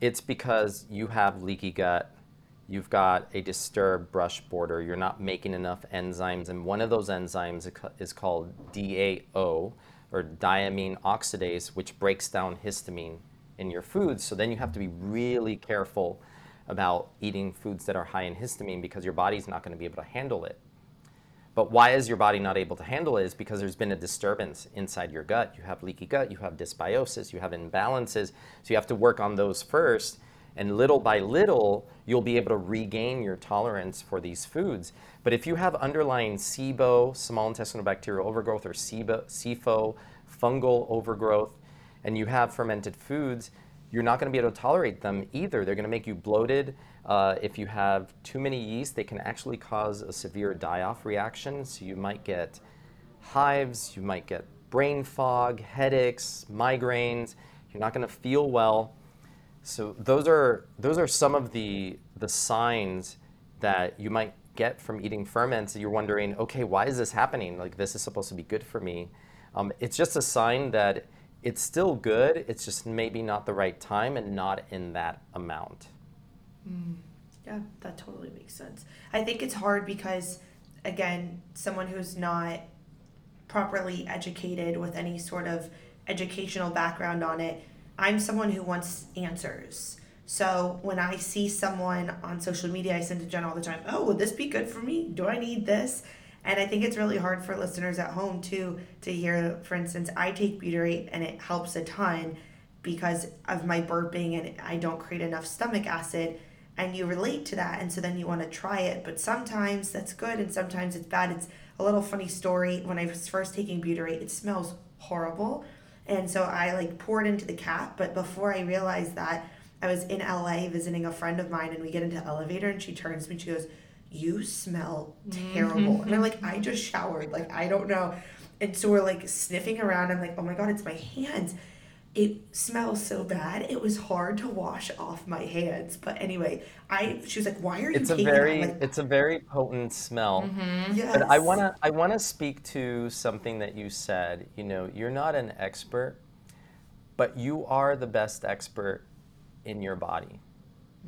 it's because you have leaky gut, you've got a disturbed brush border, you're not making enough enzymes, and one of those enzymes is called DAO, or diamine oxidase, which breaks down histamine in your foods. So then you have to be really careful about eating foods that are high in histamine because your body's not going to be able to handle it. But why is your body not able to handle it? Is because there's been a disturbance inside your gut. You have leaky gut, you have dysbiosis, you have imbalances. So you have to work on those first. And little by little, you'll be able to regain your tolerance for these foods. But if you have underlying SIBO, small intestinal bacterial overgrowth, or SIBO, SIFO, fungal overgrowth, and you have fermented foods, you're not going to be able to tolerate them either. They're going to make you bloated. Uh, if you have too many yeast, they can actually cause a severe die off reaction. So you might get hives, you might get brain fog, headaches, migraines. You're not going to feel well. So those are those are some of the the signs that you might get from eating ferments. You're wondering, okay, why is this happening? Like this is supposed to be good for me. Um, it's just a sign that it's still good. It's just maybe not the right time and not in that amount. Mm, yeah, that totally makes sense. I think it's hard because, again, someone who's not properly educated with any sort of educational background on it, I'm someone who wants answers. So when I see someone on social media, I send to Jen all the time, oh, would this be good for me? Do I need this? And I think it's really hard for listeners at home too to hear, for instance, I take butyrate and it helps a ton because of my burping and I don't create enough stomach acid. And you relate to that. And so then you want to try it. But sometimes that's good and sometimes it's bad. It's a little funny story. When I was first taking butyrate, it smells horrible. And so I like poured into the cap. But before I realized that, I was in LA visiting a friend of mine and we get into elevator and she turns to me and she goes, you smell terrible. Mm-hmm. And I'm like, I just showered. Like, I don't know. And so we're like sniffing around. I'm like, oh my God, it's my hands. It smells so bad. It was hard to wash off my hands. But anyway, I she was like, why are you it's a very like, it's a very potent smell. Mm-hmm. Yes. But I wanna I wanna speak to something that you said. You know, you're not an expert, but you are the best expert in your body.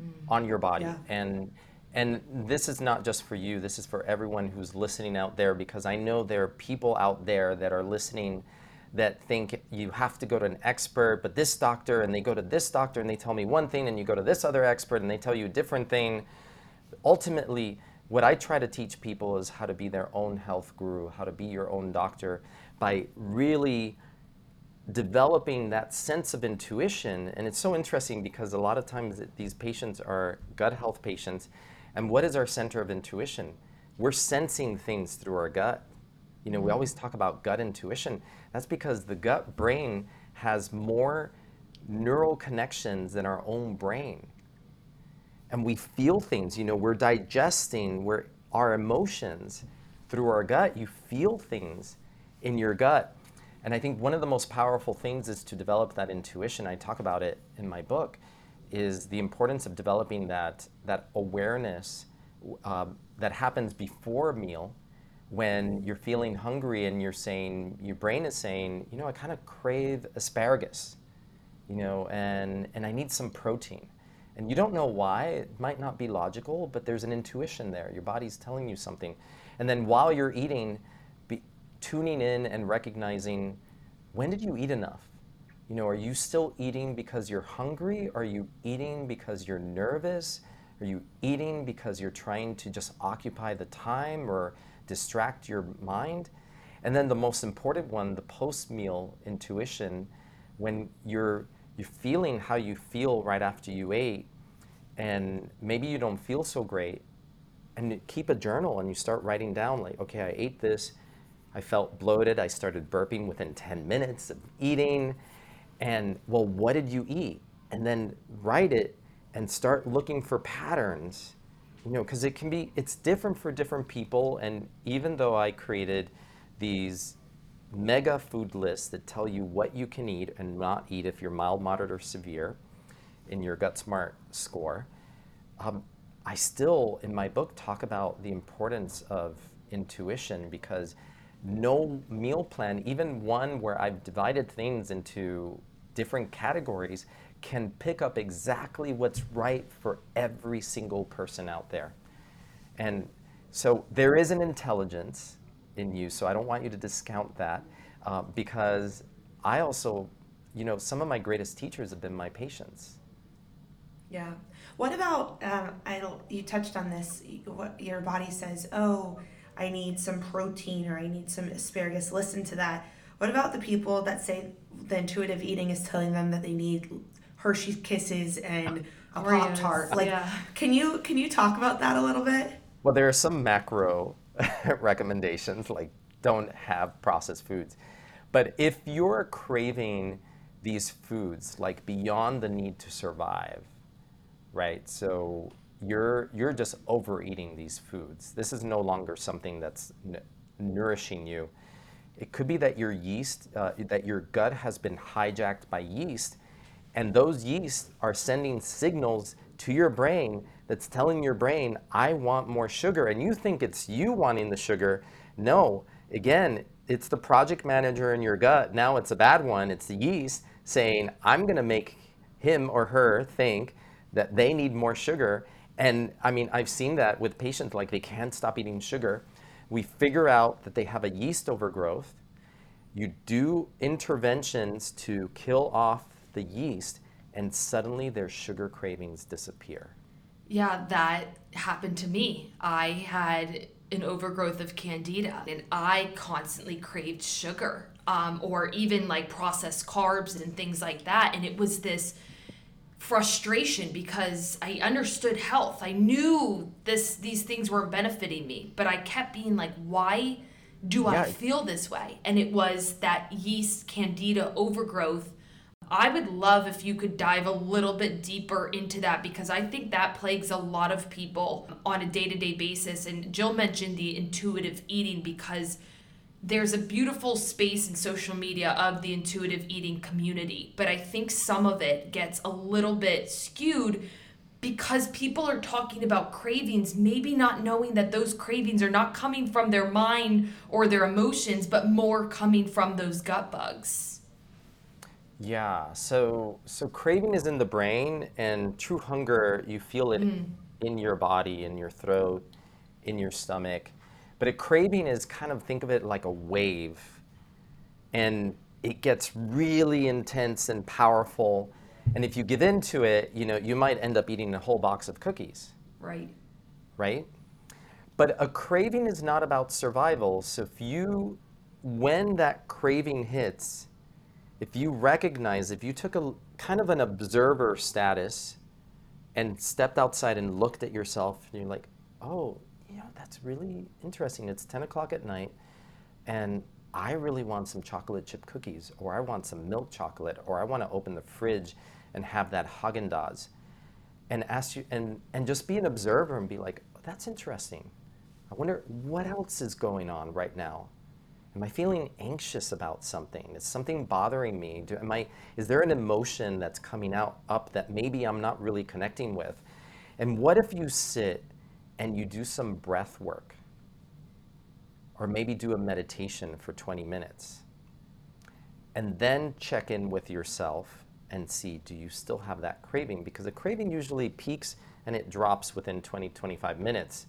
Mm. On your body. Yeah. And and this is not just for you, this is for everyone who's listening out there because I know there are people out there that are listening that think you have to go to an expert, but this doctor, and they go to this doctor and they tell me one thing, and you go to this other expert and they tell you a different thing. Ultimately, what I try to teach people is how to be their own health guru, how to be your own doctor by really developing that sense of intuition. And it's so interesting because a lot of times these patients are gut health patients and what is our center of intuition? We're sensing things through our gut. You know, we mm-hmm. always talk about gut intuition. That's because the gut brain has more neural connections than our own brain. And we feel things, you know, we're digesting we're, our emotions through our gut. You feel things in your gut. And I think one of the most powerful things is to develop that intuition. I talk about it in my book is the importance of developing that, that awareness uh, that happens before a meal when you're feeling hungry and you're saying, your brain is saying, you know, I kind of crave asparagus, you know, and, and I need some protein. And you don't know why, it might not be logical, but there's an intuition there. Your body's telling you something. And then while you're eating, be tuning in and recognizing when did you eat enough? You know, are you still eating because you're hungry? Are you eating because you're nervous? Are you eating because you're trying to just occupy the time or distract your mind? And then the most important one, the post-meal intuition, when you're you're feeling how you feel right after you ate, and maybe you don't feel so great, and keep a journal and you start writing down like, okay, I ate this, I felt bloated, I started burping within 10 minutes of eating and well what did you eat? And then write it and start looking for patterns you know because it can be it's different for different people. And even though i created these mega food lists that tell you what you can eat and not eat if you're mild moderate or severe in your GutSMART score um, i still in my book talk about the importance of intuition because no meal plan, even one where I've divided things into different categories, can pick up exactly what's right for every single person out there. And so there is an intelligence in you, so I don't want you to discount that uh, because I also, you know, some of my greatest teachers have been my patients. Yeah. What about, um, I don't, you touched on this, what your body says, oh, I need some protein or I need some asparagus. Listen to that. What about the people that say the intuitive eating is telling them that they need Hershey's Kisses and a Pop Tart? Like, yeah. can you can you talk about that a little bit? Well, there are some macro recommendations, like don't have processed foods. But if you're craving these foods, like beyond the need to survive, right? So you're you're just overeating these foods. This is no longer something that's n- nourishing you. It could be that your yeast, uh, that your gut has been hijacked by yeast, and those yeast are sending signals to your brain that's telling your brain, I want more sugar. And you think it's you wanting the sugar. No, again, it's the project manager in your gut. Now it's a bad one. It's the yeast saying, I'm going to make him or her think that they need more sugar. And I mean, I've seen that with patients, like they can't stop eating sugar. We figure out that they have a yeast overgrowth. You do interventions to kill off the yeast, and suddenly their sugar cravings disappear. Yeah, that happened to me. I had an overgrowth of candida and I constantly craved sugar um, or even like processed carbs and things like that. And it was this frustration because I understood health. I knew this these things were benefiting me, but I kept being like, why do I feel this way? And it was that yeast candida overgrowth. I would love if you could dive a little bit deeper into that because I think that plagues a lot of people on a day-to-day basis. And Jill mentioned the intuitive eating because there's a beautiful space in social media of the intuitive eating community, but I think some of it gets a little bit skewed because people are talking about cravings, maybe not knowing that those cravings are not coming from their mind or their emotions, but more coming from those gut bugs. Yeah, so so craving is in the brain, and true hunger, you feel it mm. in your body, in your throat, in your stomach. But a craving is kind of think of it like a wave, and it gets really intense and powerful. And if you give in to it, you know, you might end up eating a whole box of cookies. Right. right? But a craving is not about survival. So if you, when that craving hits, if you recognize, if you took a kind of an observer status and stepped outside and looked at yourself, and you're like, oh, that's really interesting. It's 10 o'clock at night, and I really want some chocolate chip cookies, or I want some milk chocolate, or I want to open the fridge and have that Haagen Dazs and ask you and and just be an observer and be like oh, that's interesting. I wonder what else is going on right now? Am i feeling anxious about something? Is something bothering me? Do, am i is there an emotion that's coming out up that maybe i'm not really connecting with? And what if you sit and you do some breath work or maybe do a meditation for 20 minutes and then check in with yourself and see do you still have that craving? Because a craving usually peaks and it drops within 20 25 minutes.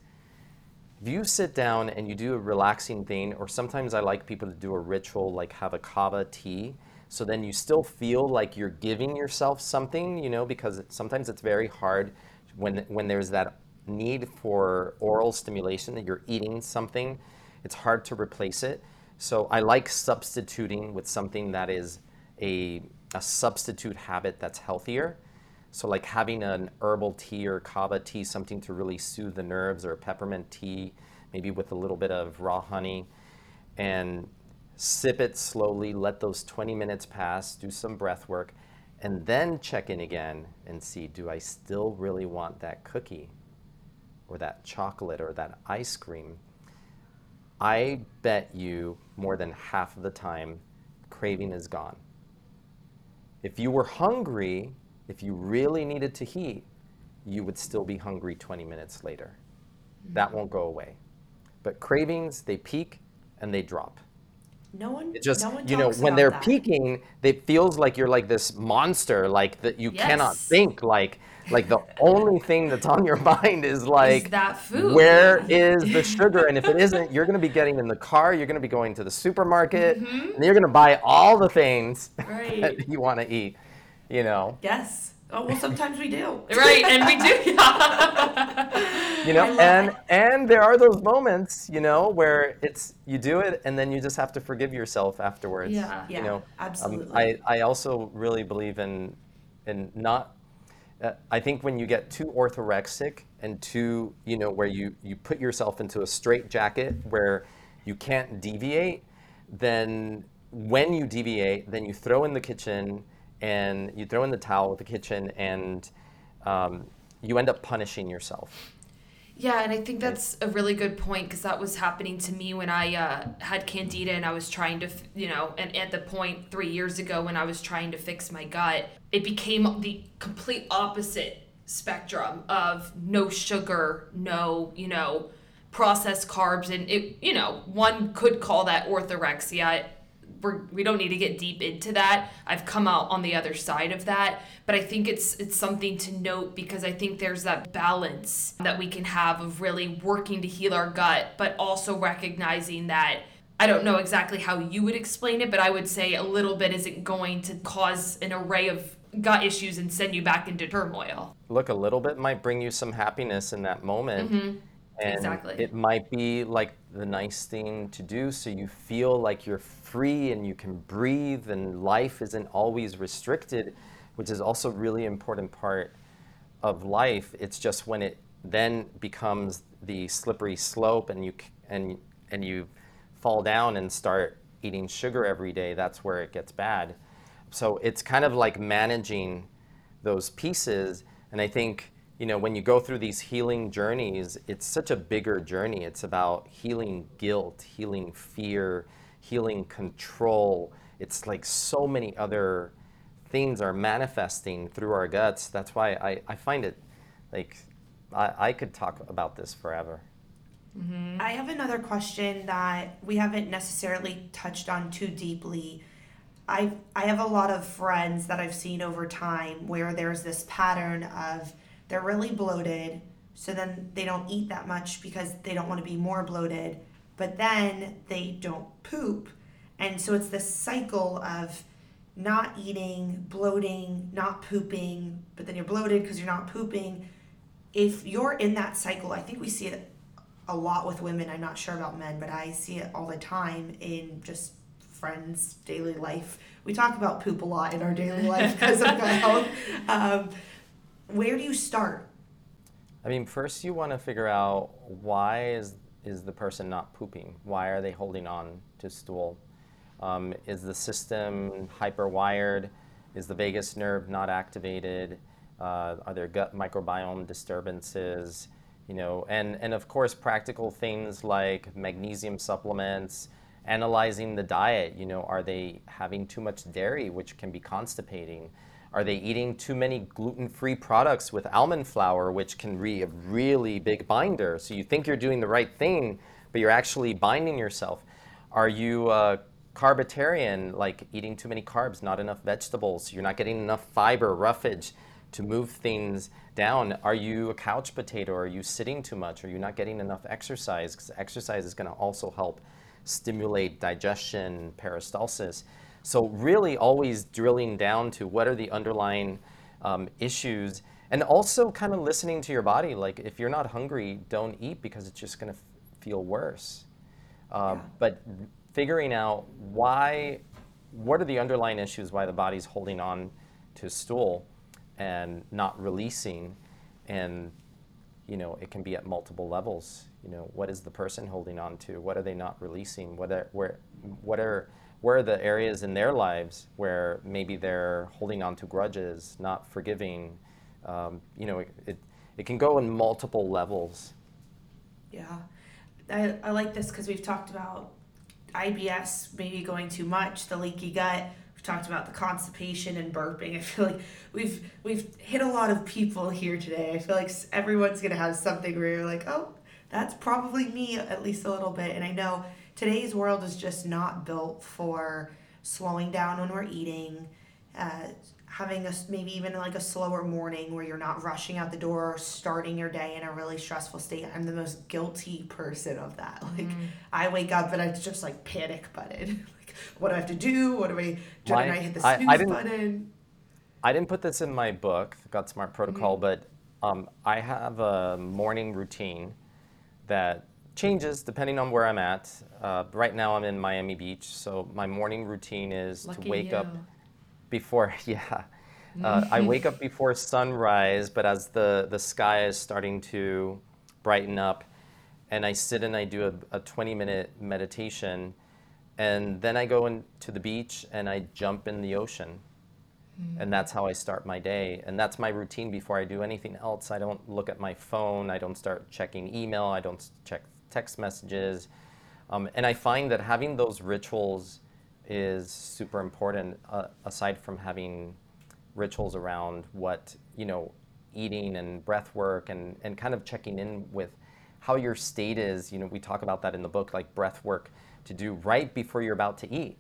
If you sit down and you do a relaxing thing or sometimes i like people to do a ritual like have a kava tea so then you still feel like you're giving yourself something you know because sometimes it's very hard when when there's that need for oral stimulation that you're eating something it's hard to replace it. So i like substituting with something that is a, a substitute habit that's healthier. So, like having an herbal tea or kava tea, something to really soothe the nerves, or a peppermint tea, maybe with a little bit of raw honey, and sip it slowly, let those 20 minutes pass, do some breath work, and then check in again and see do I still really want that cookie or that chocolate or that ice cream? I bet you more than half of the time, craving is gone. If you were hungry, if you really needed to eat, you would still be hungry 20 minutes later. That won't go away. But cravings, they peak and they drop. No one. It just no one you know when they're that. peaking, it feels like you're like this monster, like that you cannot think. Like like the only thing that's on your mind is like that food. where is the sugar? And if it isn't, you're going to be getting in the car. You're going to be going to the supermarket, and you're going to buy all the things Mm-hmm. Right. that you want to eat. You know, Yes. Oh well, sometimes we do. Right, and we do. you know, and it. and there are those moments, you know, where it's you do it, and then you just have to forgive yourself afterwards. Yeah. Yeah, you know, um, absolutely. I I also really believe in in not. I think when you get too orthorexic and too, you know, where you you put yourself into a straight jacket where you can't deviate, then when you deviate, then you throw in the kitchen and you throw in the towel of the kitchen and um, you end up punishing yourself. Yeah, and I think that's a really good point because that was happening to me when I uh, had candida and I was trying to, you know, and at the point three years ago when I was trying to fix my gut, it became the complete opposite spectrum of no sugar, no, you know, processed carbs. And it, you know, one could call that orthorexia. We're, we don't need to get deep into that. I've come out on the other side of that, but I think it's it's something to note because I think there's that balance that we can have of really working to heal our gut, but also recognizing that I don't know exactly how you would explain it, but I would say a little bit isn't going to cause an array of gut issues and send you back into turmoil. look a little bit might bring you some happiness in that moment mm-hmm. and Exactly. it might be like the nice thing to do so you feel like you're free and you can breathe and life isn't always restricted which is also a really important part of life. It's just when it then becomes the slippery slope and you and and you fall down and start eating sugar every day that's where it gets bad. So it's kind of like managing those pieces. And i think you know when you go through these healing journeys it's such a bigger journey. It's about healing guilt healing fear healing control. It's like so many other things are manifesting through our guts. That's why i, I find it like I, I could talk about this forever. Mm-hmm. I have another question that we haven't necessarily touched on too deeply. I I have a lot of friends that I've seen over time where there's this pattern of they're really bloated, so then they don't eat that much because they don't want to be more bloated, but then they don't poop. And so it's this cycle of not eating, bloating, not pooping, but then you're bloated because you're not pooping. If you're in that cycle, I think we see it a lot with women. I'm not sure about men, but I see it all the time in just friends' daily life. We talk about poop a lot in our daily life because of gut health. Um, where do you start? I mean, first you want to figure out why is is the person not pooping? Why are they holding on to stool? Um, is the system hyperwired? Is the vagus nerve not activated? Uh, are there gut microbiome disturbances? You know, and and of course practical things like magnesium supplements, analyzing the diet. You know, are they having too much dairy, which can be constipating? Are they eating too many gluten-free products with almond flour, which can be a really big binder? So you think you're doing the right thing, but you're actually binding yourself. Are you uh, carbitarian, like eating too many carbs, not enough vegetables? You're not getting enough fiber, roughage to move things down. Are you a couch potato? Are you sitting too much? Are you not getting enough exercise? Because exercise is going to also help stimulate digestion, peristalsis. So, really, always drilling down to what are the underlying um, issues, and also kind of listening to your body. Like, if you're not hungry, don't eat because it's just going to f- feel worse. Uh, But figuring out why, what are the underlying issues why the body's holding on to stool and not releasing, and you know it can be at multiple levels. You know, what is the person holding on to? What are they not releasing? What are where, what are where are the areas in their lives where maybe they're holding on to grudges, not forgiving? Um, you know, it, it can go in multiple levels. Yeah, I, I like this because we've talked about IBS maybe going too much, the leaky gut. We've talked about the constipation and burping. I feel like we've we've hit a lot of people here today. I feel like everyone's gonna have something where you're like, oh, That's probably me at least a little bit. And I know today's world is just not built for slowing down when we're eating, uh, having a maybe even like a slower morning where you're not rushing out the door or starting your day in a really stressful state. I'm the most guilty person of that. Like Mm. I wake up and it's just like panic button. like what do I have to do? What do I do? My- I hit the I- I snooze didn't- button? I didn't put this in my book, GutSMART Protocol, but um, I have a morning routine that changes depending on where I'm at. Uh, right now, I'm in Miami Beach, so my morning routine is Lucky to wake up before, yeah. Uh, I wake up before sunrise, but as the, the sky is starting to brighten up, and I sit and I do a, a 20 minute meditation, and then I go into the beach and I jump in the ocean. And that's how I start my day. And that's my routine before I do anything else. I don't look at my phone. I don't start checking email. I don't check text messages. Um, and I find that having those rituals is super important, uh, aside from having rituals around what, you know, eating and breath work and, and kind of checking in with how your state is. You know, we talk about that in the book, like breath work to do right before you're about to eat.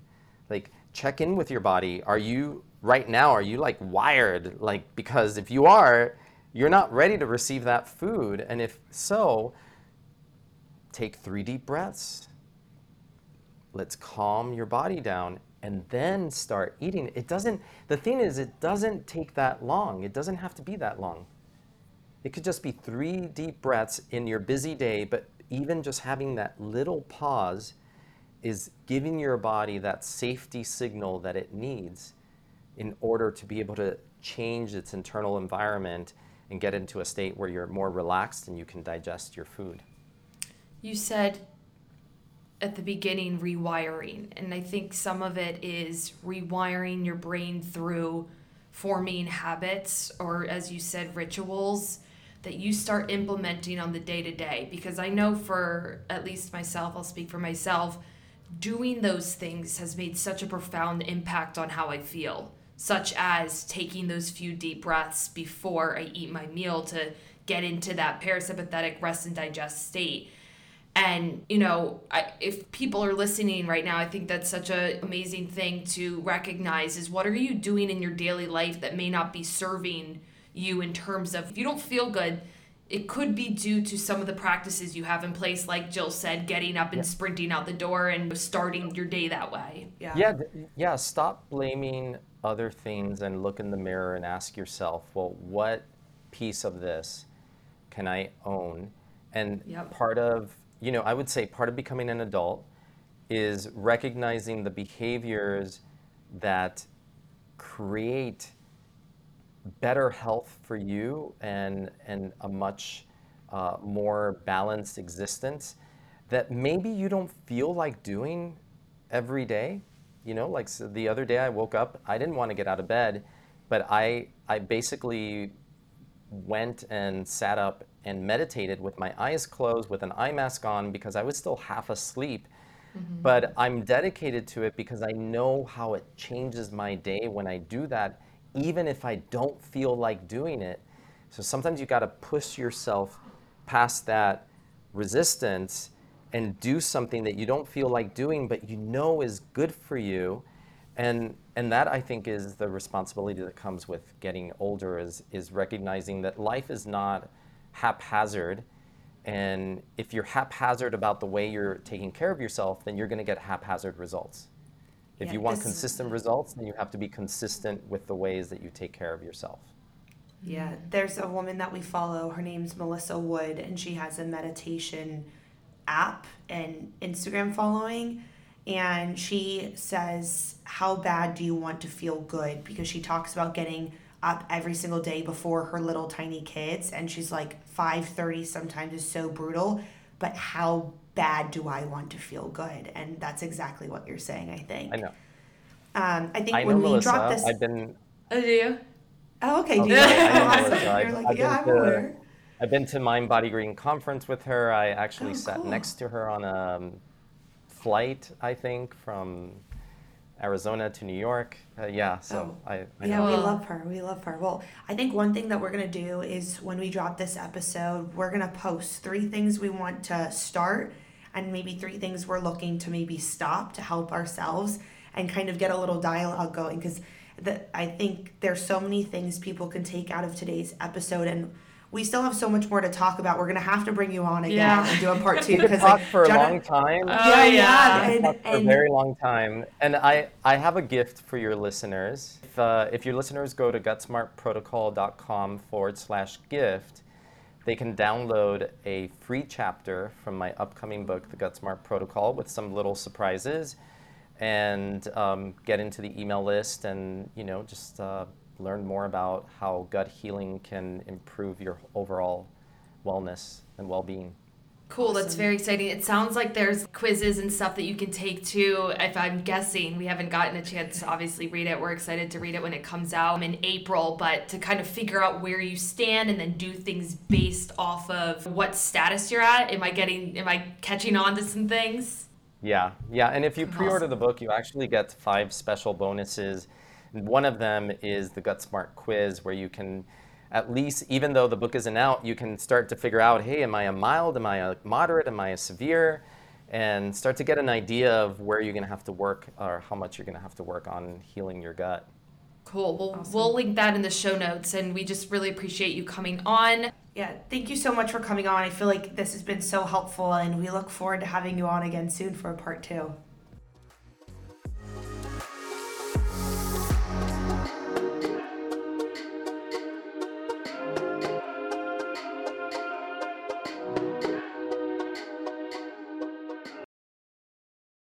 Like check in with your body. Are you right now are you like wired? Like because if you are you're not ready to receive that food. And if so take three deep breaths let's calm your body down and then start eating. It doesn't the thing is it doesn't take that long. It doesn't have to be that long. It could just be three deep breaths in your busy day but even just having that little pause is giving your body that safety signal that it needs in order to be able to change its internal environment and get into a state where you're more relaxed and you can digest your food. You said at the beginning rewiring, and I think some of it is rewiring your brain through forming habits or, as you said, rituals that you start implementing on the day to day. Because I know for at least myself, I'll speak for myself, doing those things has made such a profound impact on how I feel, such as taking those few deep breaths before I eat my meal to get into that parasympathetic rest and digest state. And you know, I, if people are listening right now, I think that's such an amazing thing to recognize is what are you doing in your daily life that may not be serving you in terms of if you don't feel good, it could be due to some of the practices you have in place, like Jill said, getting up and sprinting out the door and starting your day that way. Yeah. Yeah, th- yeah, stop blaming other things and look in the mirror and ask yourself, well, what piece of this can I own? And Yep. part of, you know, I would say part of becoming an adult is recognizing the behaviors that create better health for you and and a much uh, more balanced existence that maybe you don't feel like doing every day. You know like so the other day i woke up i didn't want to get out of bed but i i basically went and sat up and meditated with my eyes closed with an eye mask on because i was still half asleep. Mm-hmm. But i'm dedicated to it because i know how it changes my day when i do that even if i don't feel like doing it. So sometimes you got to push yourself past that resistance and do something that you don't feel like doing but you know is good for you. And and that i think is the responsibility that comes with getting older is is recognizing that life is not haphazard and if you're haphazard about the way you're taking care of yourself then you're going to get haphazard results if Yeah, you want consistent results then you have to be consistent with the ways that you take care of yourself Yeah, there's a woman that we follow. Her name's Melissa Wood, and she has a meditation app and Instagram following. And she says, How bad do you want to feel good? Because she talks about getting up every single day before her little tiny kids. And she's like, 5.30 sometimes is so brutal. But how bad do I want to feel good? And that's exactly what you're saying, I think. i know Um, I think i know when we melissa drop this. i've been Oh, do you? oh, okay. Do you? I know awesome. Melissa. I've- You're like, I've yeah, been I'm to- aware. I've been to Mind Body Green conference with her. I actually Oh, sat cool. next to her on a um, flight, I think, from Arizona to New York. Uh, yeah, so Oh. I, I Yeah, know. we love her. We love her. Well, I think one thing that we're going to do is when we drop this episode, we're going to post three things we want to start and maybe three things we're looking to maybe stop to help ourselves and kind of get a little dialogue going because I think there's so many things people can take out of today's episode and we still have so much more to talk about. We're going to have to bring you on again Yeah. and do a part two We could because talk like, for a Jenna- long time. Oh, yeah, yeah. yeah, We and, talk for a very long time. And I, I have a gift for your listeners. If, uh, if your listeners go to gutsmartprotocol.com forward slash gift, they can download a free chapter from my upcoming book, The GutSMART Protocol, with some little surprises, and um, get into the email list and you know just uh, learn more about how gut healing can improve your overall wellness and well-being. Cool, that's very exciting. It sounds like there's quizzes and stuff that you can take too. If I'm guessing, we haven't gotten a chance to obviously read it. We're excited to read it when it comes out in April, but to kind of figure out where you stand and then do things based off of what status you're at. Am I getting am I catching on to some things? Yeah, yeah. And if you pre-order the book, you actually get five special bonuses. One of them is the GutSMART quiz, where you can, at least, even though the book isn't out, you can start to figure out, hey, am I a mild? Am I a moderate? Am I a severe? And start to get an idea of where you're going to have to work or how much you're going to have to work on healing your gut. Cool. Well, we'll link that in the show notes, and we just really appreciate you coming on. Yeah, thank you so much for coming on. I feel like this has been so helpful, and we look forward to having you on again soon for a part two.